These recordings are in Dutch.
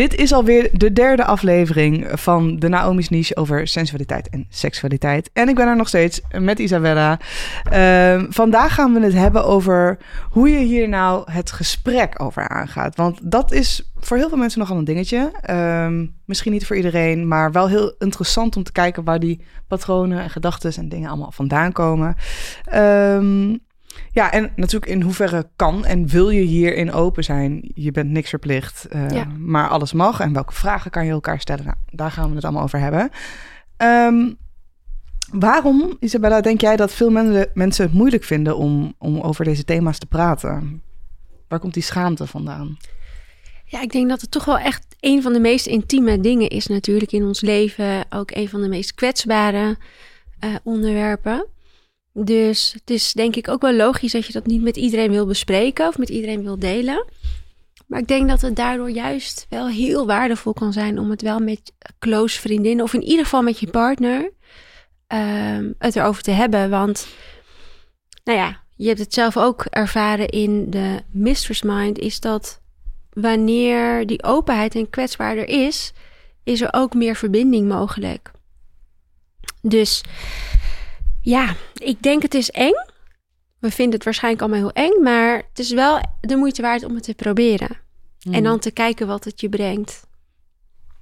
Dit is alweer de derde aflevering van de Naomi's Niche over sensualiteit en seksualiteit. En ik ben er nog steeds met Isabella. Ehm, vandaag gaan we het hebben over hoe je hier nou het gesprek over aangaat. Want dat is voor heel veel mensen nogal een dingetje. Ehm, misschien niet voor iedereen, maar wel heel interessant om te kijken waar die patronen en gedachten en dingen allemaal vandaan komen. Ehm, ja, en natuurlijk in hoeverre kan en wil je hierin open zijn? Je bent niks verplicht, uh, maar alles mag. En welke vragen kan je elkaar stellen? Nou, daar gaan we het allemaal over hebben. Um, waarom, Isabella, denk jij dat veel mensen het moeilijk vinden om, om over deze thema's te praten? Waar komt die schaamte vandaan? Ja, ik denk dat het toch wel echt een van de meest intieme dingen is natuurlijk in ons leven. Ook een van de meest kwetsbare uh, onderwerpen. Dus het is denk ik ook wel logisch dat je dat niet met iedereen wil bespreken of met iedereen wil delen. Maar ik denk dat het daardoor juist wel heel waardevol kan zijn om het wel met close vriendinnen of in ieder geval met je partner um, het erover te hebben. Want, nou ja, je hebt het zelf ook ervaren in de Mistress Mind, is dat wanneer die openheid en kwetsbaarder is, is er ook meer verbinding mogelijk. Dus ja, ik denk het is eng. We vinden het waarschijnlijk allemaal heel eng, maar het is wel de moeite waard om het te proberen. En hmm. dan te kijken wat het je brengt.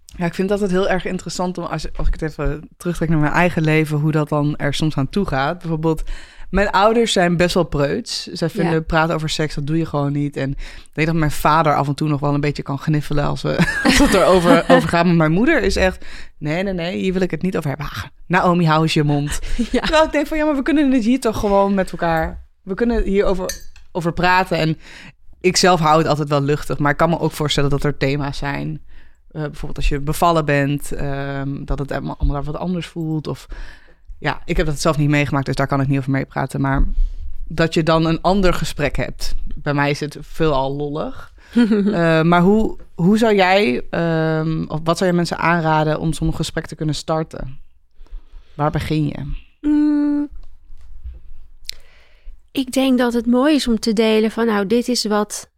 Ja, ik vind dat het heel erg interessant om als, als ik het even terugtrek naar mijn eigen leven, hoe dat dan er soms aan toe gaat. Bijvoorbeeld, mijn ouders zijn best wel preuts. Zij vinden praten over seks, dat doe je gewoon niet. En ik denk dat mijn vader af en toe nog wel een beetje kan gniffelen als, we, als het erover over gaat. Maar mijn moeder is echt, nee, nee, nee, hier wil ik het niet over hebben. Ah, Naomi, hou eens je mond. Ja. Terwijl ik denk van, ja, maar we kunnen het hier toch gewoon met elkaar... We kunnen hier over, over praten. En ik zelf hou het altijd wel luchtig. Maar ik kan me ook voorstellen dat er thema's zijn... Uh, bijvoorbeeld als je bevallen bent, um, dat het allemaal, allemaal wat anders voelt. Of ja, ik heb dat zelf niet meegemaakt, dus daar kan ik niet over meepraten. Maar dat je dan een ander gesprek hebt. Bij mij is het veelal lollig. uh, maar hoe, hoe zou jij, um, of wat zou je mensen aanraden om zo'n gesprek te kunnen starten? Waar begin je? Mm, ik denk dat het mooi is om te delen van, nou, dit is wat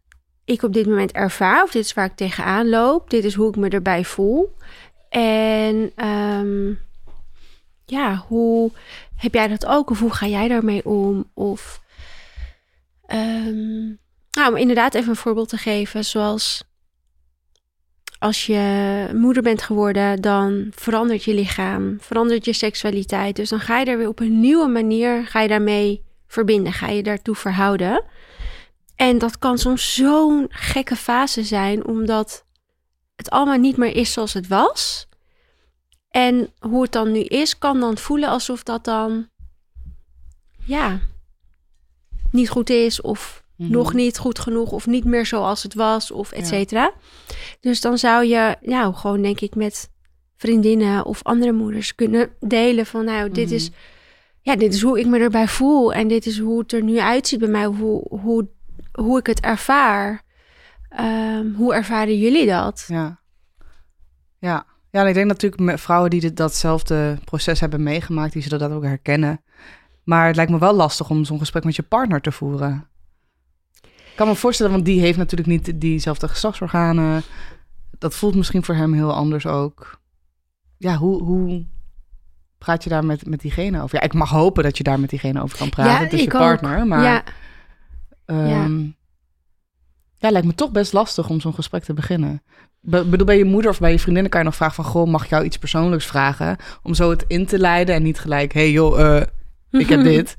ik op dit moment ervaar, of dit is waar ik tegenaan loop, dit is hoe ik me erbij voel. En um, ja, hoe heb jij dat ook? Of hoe ga jij daarmee om? Of um, nou, om inderdaad even een voorbeeld te geven, zoals als je moeder bent geworden, dan verandert je lichaam, verandert je seksualiteit. Dus dan ga je er weer op een nieuwe manier, ga je daarmee verbinden, ga je daartoe verhouden. En dat kan soms zo'n gekke fase zijn, omdat het allemaal niet meer is zoals het was. En hoe het dan nu is, kan dan voelen alsof dat dan, ja, niet goed is of mhm. nog niet goed genoeg of niet meer zoals het was of et cetera. Dus dan zou je, nou, gewoon denk ik met vriendinnen of andere moeders kunnen delen van, nou, dit is, mhm. ja, dit is hoe ik me erbij voel en dit is hoe het er nu uitziet bij mij, hoe, hoe, hoe ik het ervaar. Um, hoe ervaren jullie dat? Ja. Ja. Ja, en ik denk natuurlijk met vrouwen die dit, datzelfde proces hebben meegemaakt, die zullen dat ook herkennen. Maar het lijkt me wel lastig om zo'n gesprek met je partner te voeren. Ik kan me voorstellen, want die heeft natuurlijk niet diezelfde geslachtsorganen. Dat voelt misschien voor hem heel anders ook. Ja, hoe, hoe praat je daar met, met diegene over? Ja, ik mag hopen dat je daar met diegene over kan praten. Ja, dus je partner. Maar ja. Um, ja. Ja, lijkt me toch best lastig om zo'n gesprek te beginnen. Be bedoel, bij je moeder of bij je vriendinnen kan je nog vragen van... goh, mag ik jou iets persoonlijks vragen? Om zo het in te leiden en niet gelijk... hey joh, uh, ik heb dit.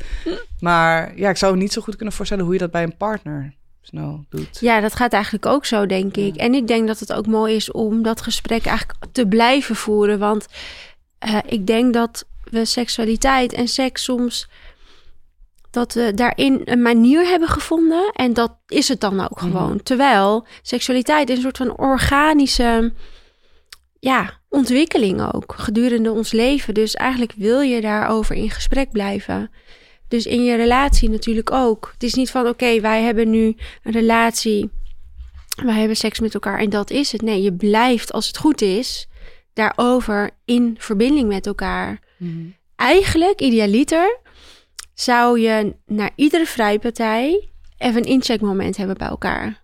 Maar ja, ik zou niet zo goed kunnen voorstellen... hoe je dat bij een partner snel doet. Ja, dat gaat eigenlijk ook zo, denk ik. En ik denk dat het ook mooi is om dat gesprek eigenlijk te blijven voeren. Want uh, ik denk dat we seksualiteit en seks soms dat we daarin een manier hebben gevonden. En dat is het dan ook mhm. gewoon. Terwijl seksualiteit is een soort van organische ja, ontwikkeling ook gedurende ons leven. Dus eigenlijk wil je daarover in gesprek blijven. Dus in je relatie natuurlijk ook. Het is niet van oké, wij hebben nu een relatie. Wij hebben seks met elkaar en dat is het. Nee, je blijft als het goed is daarover in verbinding met elkaar. Mhm. Eigenlijk, idealiter, zou je naar iedere vrijpartij even een incheckmoment hebben bij elkaar.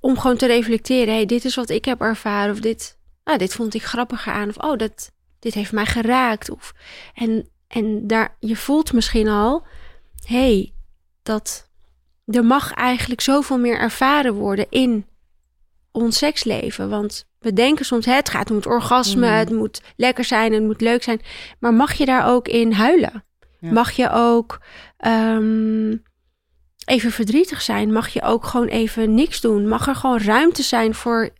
om gewoon te reflecteren. hey, dit is wat ik heb ervaren. Of dit, nou, dit vond ik grappiger aan. Of oh, dat, dit heeft mij geraakt. Of, en, en daar, je voelt misschien al, hey, dat er mag eigenlijk zoveel meer ervaren worden in ons seksleven. Want we denken soms, het gaat om het orgasme, Mhm. het moet lekker zijn, het moet leuk zijn. Maar mag je daar ook in huilen? Ja. Mag je ook ehm, even verdrietig zijn? Mag je ook gewoon even niks doen? Mag er gewoon ruimte zijn voor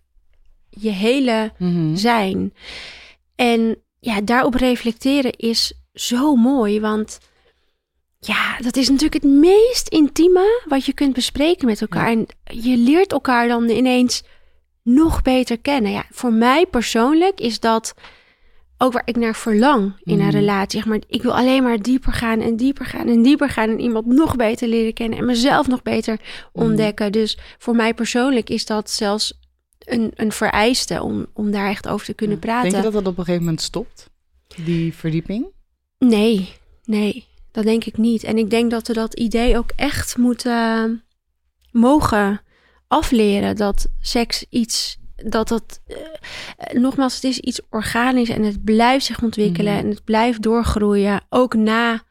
je hele Mhm. zijn? En ja, daarop reflecteren is zo mooi, want ja, dat is natuurlijk het meest intieme wat je kunt bespreken met elkaar. En je leert elkaar dan ineens nog beter kennen. Ja, voor mij persoonlijk is dat ook waar ik naar verlang in een Mhm. relatie. Zeg maar, ik wil alleen maar dieper gaan en dieper gaan en dieper gaan en iemand nog beter leren kennen en mezelf nog beter ontdekken. Dus voor mij persoonlijk is dat zelfs een, een vereiste om, om daar echt over te kunnen praten. Denk je dat dat op een gegeven moment stopt? Die verdieping? Nee, nee, dat denk ik niet. En ik denk dat we dat idee ook echt moeten mogen afleren. Dat seks iets, dat dat, eh, nogmaals, het is iets organisch en het blijft zich ontwikkelen Mhm. en het blijft doorgroeien. Ook na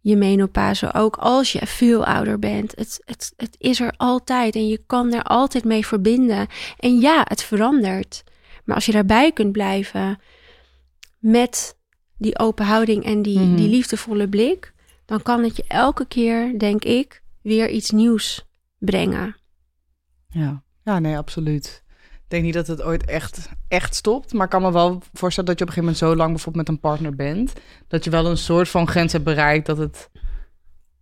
je menopauze, ook als je veel ouder bent. Het, het, het is er altijd en je kan er altijd mee verbinden. En ja, het verandert. Maar als je daarbij kunt blijven met die open houding en die, Mhm. die liefdevolle blik, dan kan het je elke keer, denk ik, weer iets nieuws brengen. Ja. ja, nee, absoluut. Ik denk niet dat het ooit echt, echt stopt. Maar ik kan me wel voorstellen dat je op een gegeven moment zo lang bijvoorbeeld met een partner bent. Dat je wel een soort van grens hebt bereikt. Dat het.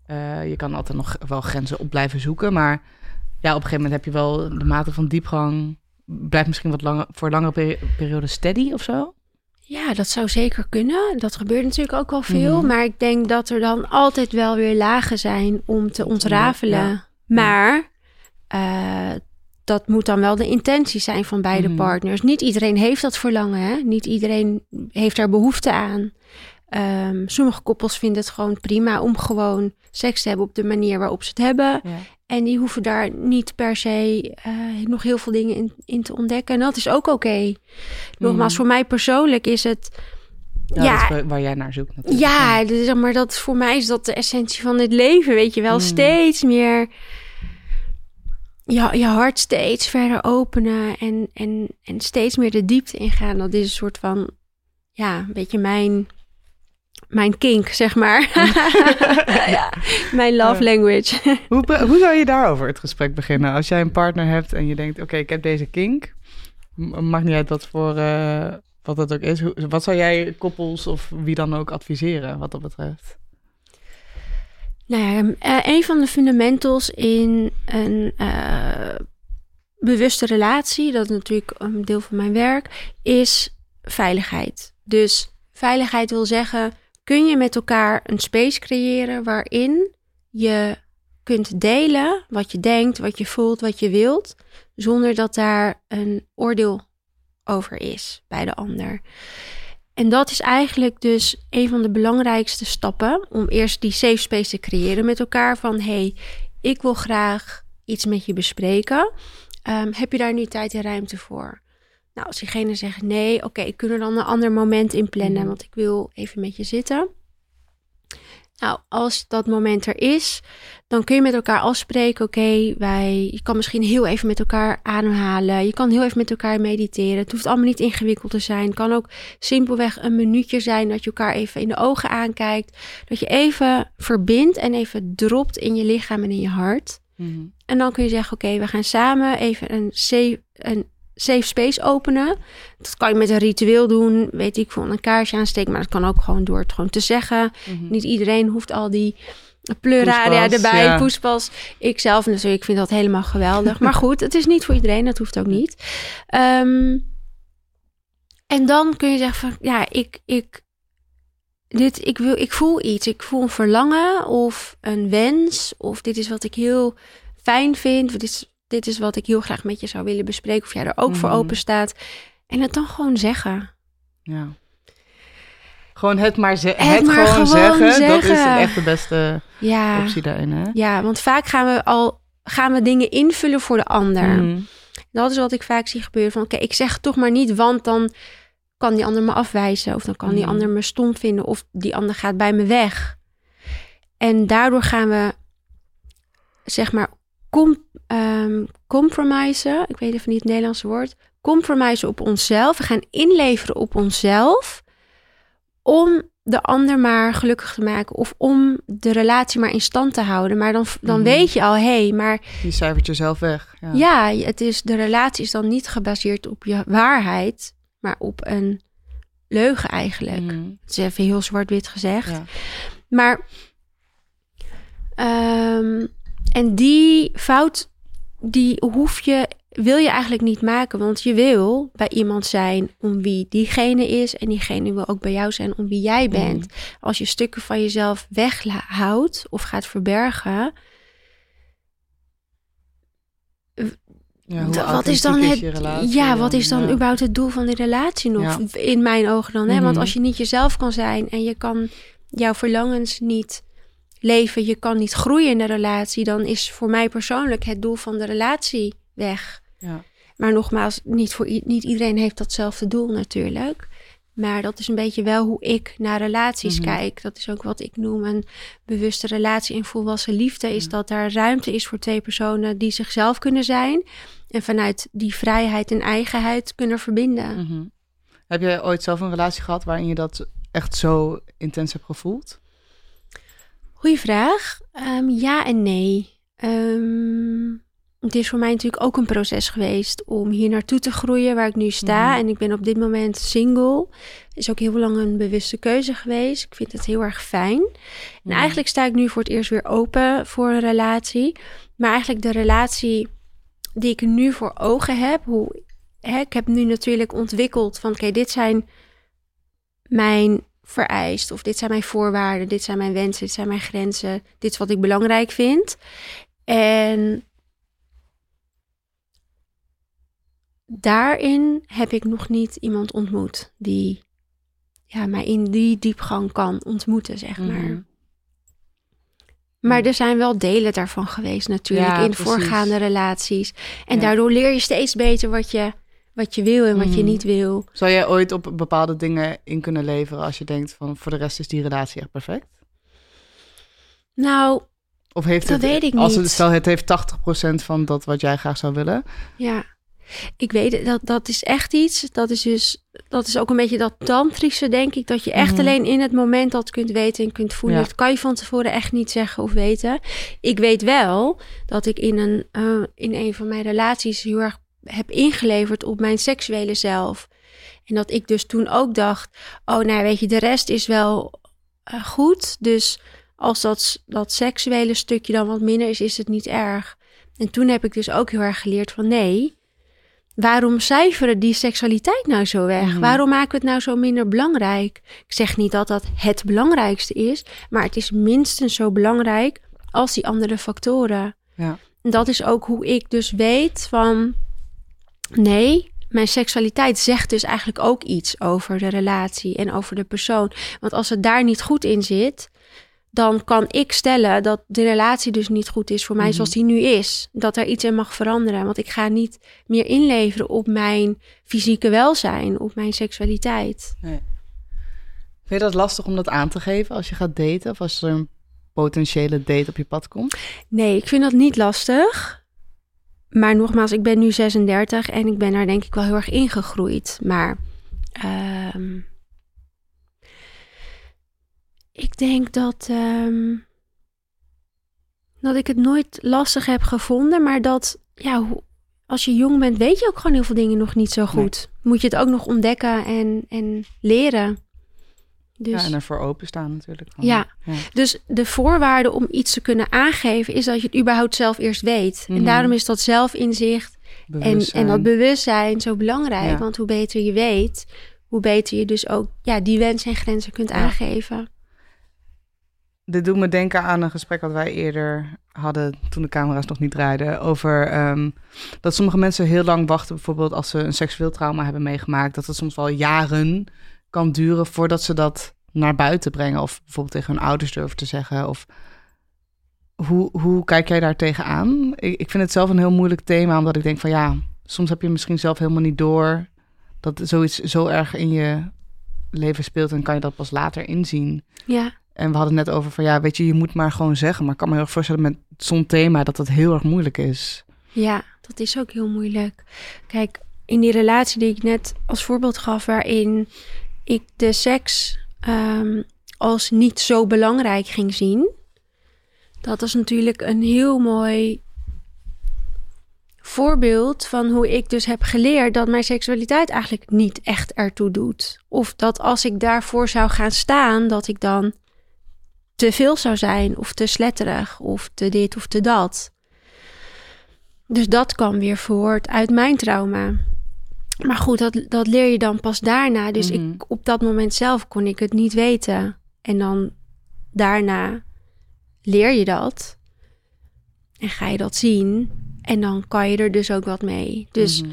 eh, je kan altijd nog wel grenzen op blijven zoeken. Maar ja, op een gegeven moment heb je wel de mate van diepgang. Blijft misschien wat langer voor langere peri- periode steady of zo. Ja, dat zou zeker kunnen. Dat gebeurt natuurlijk ook wel veel. Mhm. Maar ik denk dat er dan altijd wel weer lagen zijn om te ontrafelen. Ja. Maar eh, dat moet dan wel de intentie zijn van beide Mhm. partners. Niet iedereen heeft dat verlangen. Hè? Niet iedereen heeft daar behoefte aan. Ehm, sommige koppels vinden het gewoon prima om gewoon seks te hebben op de manier waarop ze het hebben. Ja. En die hoeven daar niet per se eh, nog heel veel dingen in, in te ontdekken. En dat is ook oké. Nogmaals, Mhm. voor mij persoonlijk is het. Ja, waar- waar jij naar zoekt natuurlijk. ja, dus maar dat voor mij is dat de essentie van het leven. Weet je wel, Mm. steeds meer je, je hart steeds verder openen en, en, en steeds meer de diepte ingaan. Dat is een soort van, ja, een beetje mijn, mijn kink, zeg maar. ja, mijn love Ja. language. Hoe, hoe zou je daarover het gesprek beginnen? Als jij een partner hebt en je denkt, oké, ik heb deze kink. M- Maakt niet uit wat voor eh, wat het ook is. Hoe- Wat zou jij koppels of wie dan ook adviseren wat dat betreft? Nou ja, eh, een van de fundamentals in een eh, bewuste relatie, dat is natuurlijk een deel van mijn werk, is veiligheid. Dus veiligheid wil zeggen, kun je met elkaar een space creëren waarin je kunt delen wat je denkt, wat je voelt, wat je wilt, zonder dat daar een oordeel over is bij de ander. En dat is eigenlijk dus een van de belangrijkste stappen om eerst die safe space te creëren met elkaar. Van hey, ik wil graag iets met je bespreken. Ehm, heb je daar nu tijd en ruimte voor? Nou, als diegene zegt nee, oké, ik kunnen dan een ander moment inplannen, Mhm. want ik wil even met je zitten. Nou, als dat moment er is, dan kun je met elkaar afspreken. Oké, wij, je kan misschien heel even met elkaar ademhalen. Je kan heel even met elkaar mediteren. Het hoeft allemaal niet ingewikkeld te zijn. Het kan ook simpelweg een minuutje zijn dat je elkaar even in de ogen aankijkt. Dat je even verbindt en even dropt in je lichaam en in je hart. En dan kun je zeggen, oké, we gaan samen even een een safe space openen. Dat kan je met een ritueel doen, weet ik veel, een kaarsje aansteken. Maar dat kan ook gewoon door het gewoon te zeggen. Mhm. Niet iedereen hoeft al die pleuraria Poespas, erbij, ja. poespas. Ik zelf natuurlijk, ik vind dat helemaal geweldig. maar goed, het is niet voor iedereen, dat hoeft ook niet. Ehm, en dan kun je zeggen van, ja, ik, ik, dit, ik, wil, ik voel iets. Ik voel een verlangen of een wens. Of dit is wat ik heel fijn vind. Of dit is, dit is wat ik heel graag met je zou willen bespreken. Of jij er ook voor Mhm. open staat. En het dan gewoon zeggen. Ja. Gewoon het maar, ze- Het het maar gewoon, gewoon zeggen, Dat is zeggen. echt de beste Ja. optie daarin, hè? Ja, want vaak gaan we al gaan we dingen invullen voor de ander. Mhm. Dat is wat ik vaak zie gebeuren. Van oké, ik zeg het toch maar niet, want dan kan die ander me afwijzen. Of dan kan die Mhm. ander me stom vinden. Of die ander gaat bij me weg. En daardoor gaan we, zeg maar, com ehm, compromisen. Ik weet even niet het Nederlandse woord. Compromisen op onszelf. We gaan inleveren op onszelf. Om de ander maar gelukkig te maken. Of om de relatie maar in stand te houden. Maar dan, dan Mhm. weet je al, hé, hey, maar Je cijfert jezelf weg. Ja. ja, het is, de relatie is dan niet gebaseerd op je waarheid, maar op een leugen eigenlijk. Mhm. Het is even heel zwart-wit gezegd. Ja. Maar, ehm, en die fout, die hoef je, wil je eigenlijk niet maken, want je wil bij iemand zijn om wie diegene is en diegene wil ook bij jou zijn om wie jij bent. Als je stukken van jezelf weghoudt of gaat verbergen, Ja, wat is dan het? relatie ja, wat is dan Ja. überhaupt het doel van die relatie nog? Ja. In mijn ogen dan. Hè? Want Mhm. als je niet jezelf kan zijn en je kan jouw verlangens niet leven, je kan niet groeien in de relatie, dan is voor mij persoonlijk het doel van de relatie weg. Ja. Maar nogmaals, niet, voor, niet iedereen heeft datzelfde doel natuurlijk. Maar dat is een beetje wel hoe ik naar relaties Mhm. kijk. Dat is ook wat ik noem een bewuste relatie in volwassen liefde. Is Ja. dat daar ruimte is voor twee personen die zichzelf kunnen zijn. En vanuit die vrijheid en eigenheid kunnen verbinden. Mhm. Heb jij ooit zelf een relatie gehad waarin je dat echt zo intens hebt gevoeld? Goeie vraag. Ehm, ja en nee. Ehm, het is voor mij natuurlijk ook een proces geweest om hier naartoe te groeien waar ik nu sta. Mhm. En ik ben op dit moment single. Is ook heel lang een bewuste keuze geweest. Ik vind het heel erg fijn. En Mhm. eigenlijk sta ik nu voor het eerst weer open voor een relatie. Maar eigenlijk de relatie die ik nu voor ogen heb. Hoe, hè, ik heb nu natuurlijk ontwikkeld van oké, dit zijn mijn vereist. Of dit zijn mijn voorwaarden. Dit zijn mijn wensen. Dit zijn mijn grenzen. Dit is wat ik belangrijk vind. En daarin heb ik nog niet iemand ontmoet die ja, mij in die diepgang kan ontmoeten, zeg maar. Mhm. Maar Ja. er zijn wel delen daarvan geweest natuurlijk Ja, in precies. voorgaande relaties. En Ja. daardoor leer je steeds beter wat je, wat je wil en wat je Mhm. niet wil. Zou jij ooit op bepaalde dingen in kunnen leveren als je denkt van voor de rest is die relatie echt perfect? Nou, Of heeft Dat het, weet ik als niet. het, stel het heeft 80% van dat wat jij graag zou willen. ja. Ik weet het, dat, dat is echt iets. Dat is dus, dat is ook een beetje dat tantrische, denk ik. Dat je echt Mhm. alleen in het moment dat kunt weten en kunt voelen. Ja. Dat kan je van tevoren echt niet zeggen of weten. Ik weet wel dat ik in een, eh, in een van mijn relaties heel erg heb ingeleverd op mijn seksuele zelf. En dat ik dus toen ook dacht, oh nou weet je, de rest is wel eh, goed. Dus als dat, dat seksuele stukje dan wat minder is, is het niet erg. En toen heb ik dus ook heel erg geleerd van nee, waarom cijferen die seksualiteit nou zo weg? Mhm. Waarom maken we het nou zo minder belangrijk? Ik zeg niet dat dat het belangrijkste is, maar het is minstens zo belangrijk als die andere factoren. Ja. En dat is ook hoe ik dus weet van nee, mijn seksualiteit zegt dus eigenlijk ook iets over de relatie en over de persoon. Want als het daar niet goed in zit, dan kan ik stellen dat de relatie dus niet goed is voor mij Mhm. zoals die nu is. Dat er iets in mag veranderen. Want ik ga niet meer inleveren op mijn fysieke welzijn, op mijn seksualiteit. Nee. Vind je dat lastig om dat aan te geven als je gaat daten? Of als er een potentiële date op je pad komt? Nee, ik vind dat niet lastig. Maar nogmaals, ik ben nu 36 en ik ben daar denk ik wel heel erg ingegroeid. Maar ehm, ik denk dat, ehm, dat ik het nooit lastig heb gevonden. Maar dat, ja, als je jong bent, weet je ook gewoon heel veel dingen nog niet zo goed. Moet je het ook nog ontdekken en, en leren. Dus... Ja, en ervoor openstaan natuurlijk. Ja. ja. Dus de voorwaarde om iets te kunnen aangeven is dat je het überhaupt zelf eerst weet. Mhm. En daarom is dat zelfinzicht en, en dat bewustzijn zo belangrijk. Ja. Want hoe beter je weet, hoe beter je dus ook ja, die wensen en grenzen kunt aangeven. Dit doet me denken aan een gesprek wat wij eerder hadden toen de camera's nog niet draaiden. Over ehm, dat sommige mensen heel lang wachten, bijvoorbeeld als ze een seksueel trauma hebben meegemaakt. Dat het soms wel jaren kan duren voordat ze dat naar buiten brengen. Of bijvoorbeeld tegen hun ouders durven te zeggen. Of hoe, hoe kijk jij daar tegenaan? Ik, ik vind het zelf een heel moeilijk thema, omdat ik denk van ja, soms heb je misschien zelf helemaal niet door dat zoiets zo erg in je leven speelt en kan je dat pas later inzien. Ja. En we hadden net over van ja, weet je, je moet maar gewoon zeggen. Maar ik kan me heel erg voorstellen met zo'n thema dat dat heel erg moeilijk is. Ja, dat is ook heel moeilijk. Kijk, in die relatie die ik net als voorbeeld gaf, waarin ik de seks ehm, als niet zo belangrijk ging zien. Dat is natuurlijk een heel mooi voorbeeld van hoe ik dus heb geleerd dat mijn seksualiteit eigenlijk niet echt ertoe doet. Of dat als ik daarvoor zou gaan staan, dat ik dan te veel zou zijn, of te sletterig, of te dit of te dat. Dus dat kwam weer voort uit mijn trauma. Maar goed, dat, dat leer je dan pas daarna. Dus Mhm. ik, op dat moment zelf kon ik het niet weten. En dan daarna leer je dat. En ga je dat zien. En dan kan je er dus ook wat mee. Dus Mhm.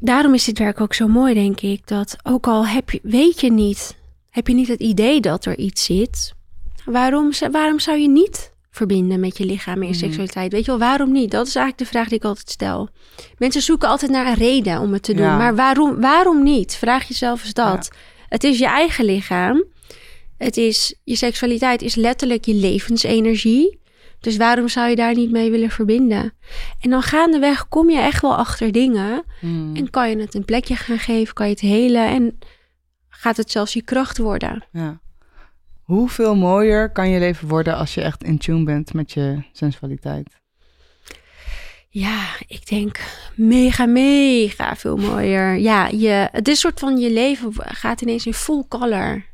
daarom is dit werk ook zo mooi, denk ik. Dat ook al heb je, weet je niet, heb je niet het idee dat er iets zit. Waarom, waarom zou je niet verbinden met je lichaam en je Mhm. seksualiteit? Weet je wel, waarom niet? Dat is eigenlijk de vraag die ik altijd stel. Mensen zoeken altijd naar een reden om het te doen. Ja. Maar waarom, waarom niet? Vraag jezelf eens dat. Het is je eigen lichaam. Het is, je seksualiteit is letterlijk je levensenergie. Dus waarom zou je daar niet mee willen verbinden? En dan gaandeweg kom je echt wel achter dingen. Mhm. En kan je het een plekje gaan geven, kan je het helen en gaat het zelfs je kracht worden. Ja. Hoeveel mooier kan je leven worden als je echt in tune bent met je sensualiteit? Ja, ik denk mega, mega veel mooier. Ja, je, het is soort van je leven gaat ineens in full color.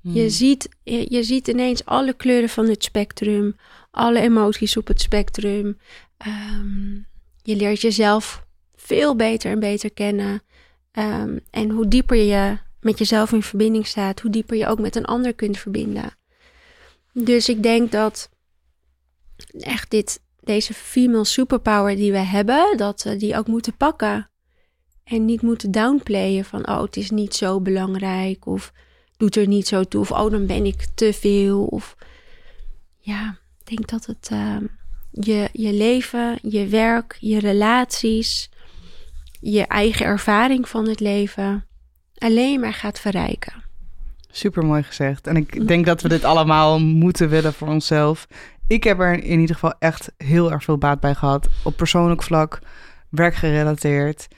Je, Mhm. ziet, je, je ziet ineens alle kleuren van het spectrum, alle emoties op het spectrum. Ehm, je leert jezelf veel beter en beter kennen. Ehm, en hoe dieper je met jezelf in verbinding staat, hoe dieper je ook met een ander kunt verbinden. Dus ik denk dat echt dit, deze female superpower die we hebben, dat we die ook moeten pakken. En niet moeten downplayen van, oh, het is niet zo belangrijk. Of doet er niet zo toe. Of, oh, dan ben ik te veel. Of ja, ik denk dat het ehm, je, je leven, je werk, je relaties, je eigen ervaring van het leven alleen maar gaat verrijken. Super mooi gezegd. En ik denk dat we dit allemaal moeten willen voor onszelf. Ik heb er in ieder geval echt heel erg veel baat bij gehad. Op persoonlijk vlak, werkgerelateerd.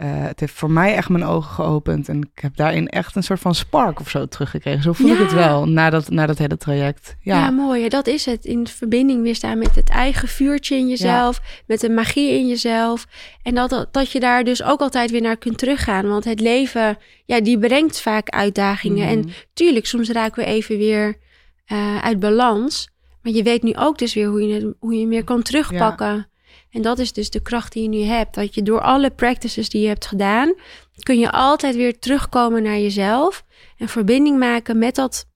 Eh, het heeft voor mij echt mijn ogen geopend. En ik heb daarin echt een soort van spark of zo teruggekregen. Zo voel ik het wel na dat, na dat hele traject. Ja, Ja, mooi. Dat is het. In verbinding weer staan met het eigen vuurtje in jezelf. Met de magie in jezelf. En dat, dat, je daar dus ook altijd weer naar kunt teruggaan. Want het leven, ja, die brengt vaak uitdagingen. En Mhm. tuurlijk, soms raken we even weer eh, uit balans. Maar je weet nu ook dus weer hoe je, hoe je hem weer kan terugpakken. En dat is dus de kracht die je nu hebt. Dat je door alle practices die je hebt gedaan, kun je altijd weer terugkomen naar jezelf. En verbinding maken met dat,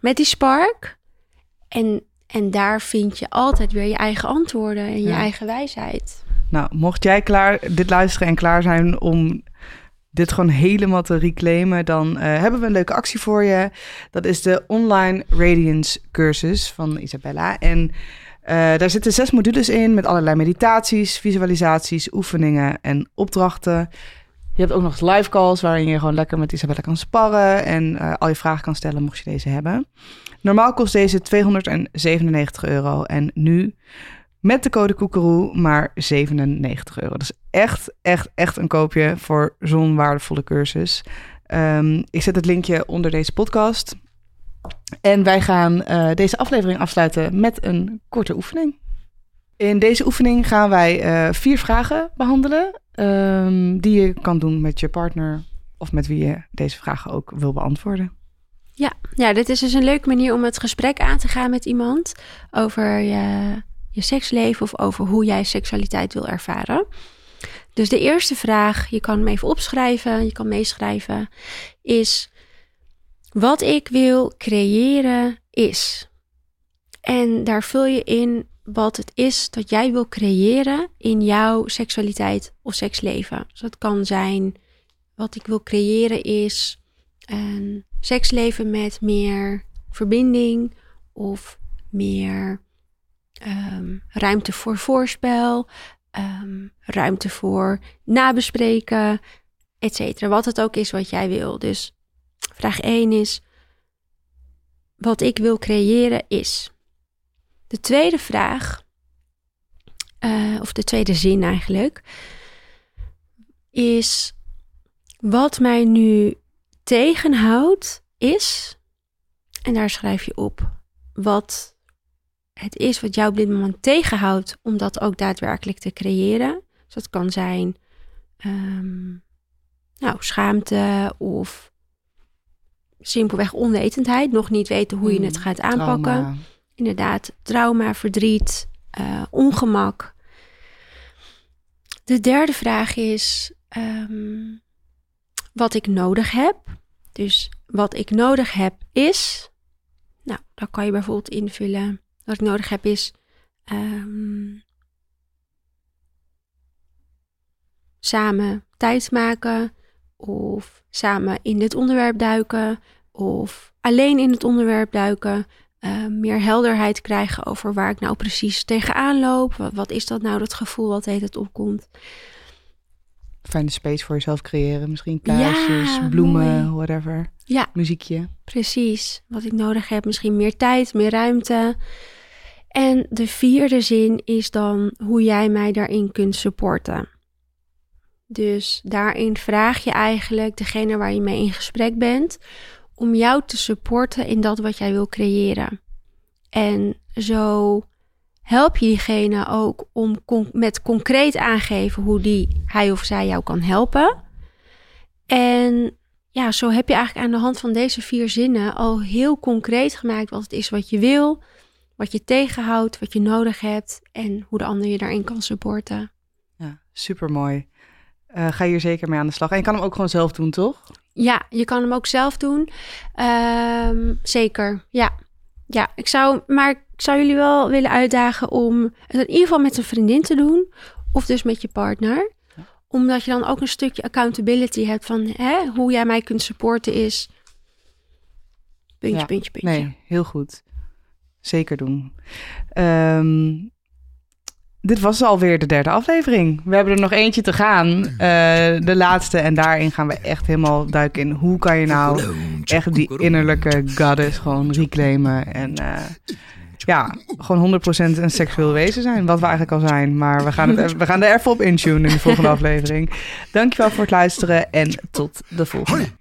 met die spark. En, en daar vind je altijd weer je eigen antwoorden en je Ja. eigen wijsheid. Nou, mocht jij klaar, dit luisteren en klaar zijn om dit gewoon helemaal te reclaimen, dan eh, hebben we een leuke actie voor je. Dat is de Online Radiance cursus van Isabella. En eh, daar zitten zes modules in met allerlei meditaties, visualisaties, oefeningen en opdrachten. Je hebt ook nog live calls waarin je gewoon lekker met Isabella kan sparren en eh, al je vragen kan stellen mocht je deze hebben. Normaal kost deze 297 euro en nu met de code Koekeroe maar 97 euro. Dat is echt, echt, echt een koopje voor zo'n waardevolle cursus. Ehm, ik zet het linkje onder deze podcast. En wij gaan eh, deze aflevering afsluiten met een korte oefening. In deze oefening gaan wij eh, vier vragen behandelen. ehm, die je kan doen met je partner of met wie je deze vragen ook wil beantwoorden. Ja, ja, dit is dus een leuke manier om het gesprek aan te gaan met iemand over je, je seksleven of over hoe jij seksualiteit wil ervaren. Dus de eerste vraag, je kan hem even opschrijven, je kan meeschrijven, is wat ik wil creëren is. En daar vul je in wat het is dat jij wil creëren in jouw seksualiteit of seksleven. Dus dat kan zijn, wat ik wil creëren is een seksleven met meer verbinding of meer ehm, ruimte voor voorspel, ehm, ruimte voor nabespreken, et cetera. Wat het ook is wat jij wil. Dus vraag 1 is, wat ik wil creëren is. De tweede vraag, uh, of de tweede zin eigenlijk, is wat mij nu tegenhoudt is, en daar schrijf je op wat het is wat jou op dit moment tegenhoudt om dat ook daadwerkelijk te creëren. Dus dat kan zijn um, nou, schaamte of simpelweg onwetendheid, nog niet weten hoe je het hmm, gaat aanpakken. Trauma. Inderdaad, trauma, verdriet, uh, ongemak. De derde vraag is um, wat ik nodig heb. Dus wat ik nodig heb is. Nou, dan kan je bijvoorbeeld invullen. Wat ik nodig heb is. Um, samen tijd maken. Of samen in dit onderwerp duiken. Of alleen in het onderwerp duiken. Uh, meer helderheid krijgen over waar ik nou precies tegenaan loop. Wat, wat is dat nou, dat gevoel wat heet het opkomt fijne space voor jezelf creëren. Misschien kaarsjes, bloemen, whatever. Ja. Muziekje. Precies. Wat ik nodig heb. Misschien meer tijd, meer ruimte. En de vierde zin is dan hoe jij mij daarin kunt supporten. Dus daarin vraag je eigenlijk degene waar je mee in gesprek bent om jou te supporten in dat wat jij wil creëren. En zo help je diegene ook om met concreet aangeven hoe die hij of zij jou kan helpen. En ja, zo heb je eigenlijk aan de hand van deze vier zinnen al heel concreet gemaakt wat het is wat je wil, wat je tegenhoudt, wat je nodig hebt en hoe de ander je daarin kan supporten. Ja, super mooi. Uh, ga hier zeker mee aan de slag. En je kan hem ook gewoon zelf doen, toch? Ja, je kan hem ook zelf doen. Uh, zeker, ja. Ja, ik zou, maar ik zou jullie wel willen uitdagen om het in ieder geval met een vriendin te doen. Of dus met je partner. Omdat je dan ook een stukje accountability hebt van hè, hoe jij mij kunt supporten is. Puntje, puntje, puntje. Nee, heel goed. Zeker doen. Um, dit was alweer de derde aflevering. We hebben er nog eentje te gaan. Uh, de laatste. En daarin gaan we echt helemaal duiken in. Hoe kan je nou echt die innerlijke goddess gewoon reclaimen. En uh, ja, gewoon 100% een seksueel wezen zijn. Wat we eigenlijk al zijn. Maar we gaan, het, we gaan er even op intunen in de volgende aflevering. Dankjewel voor het luisteren. En tot de volgende.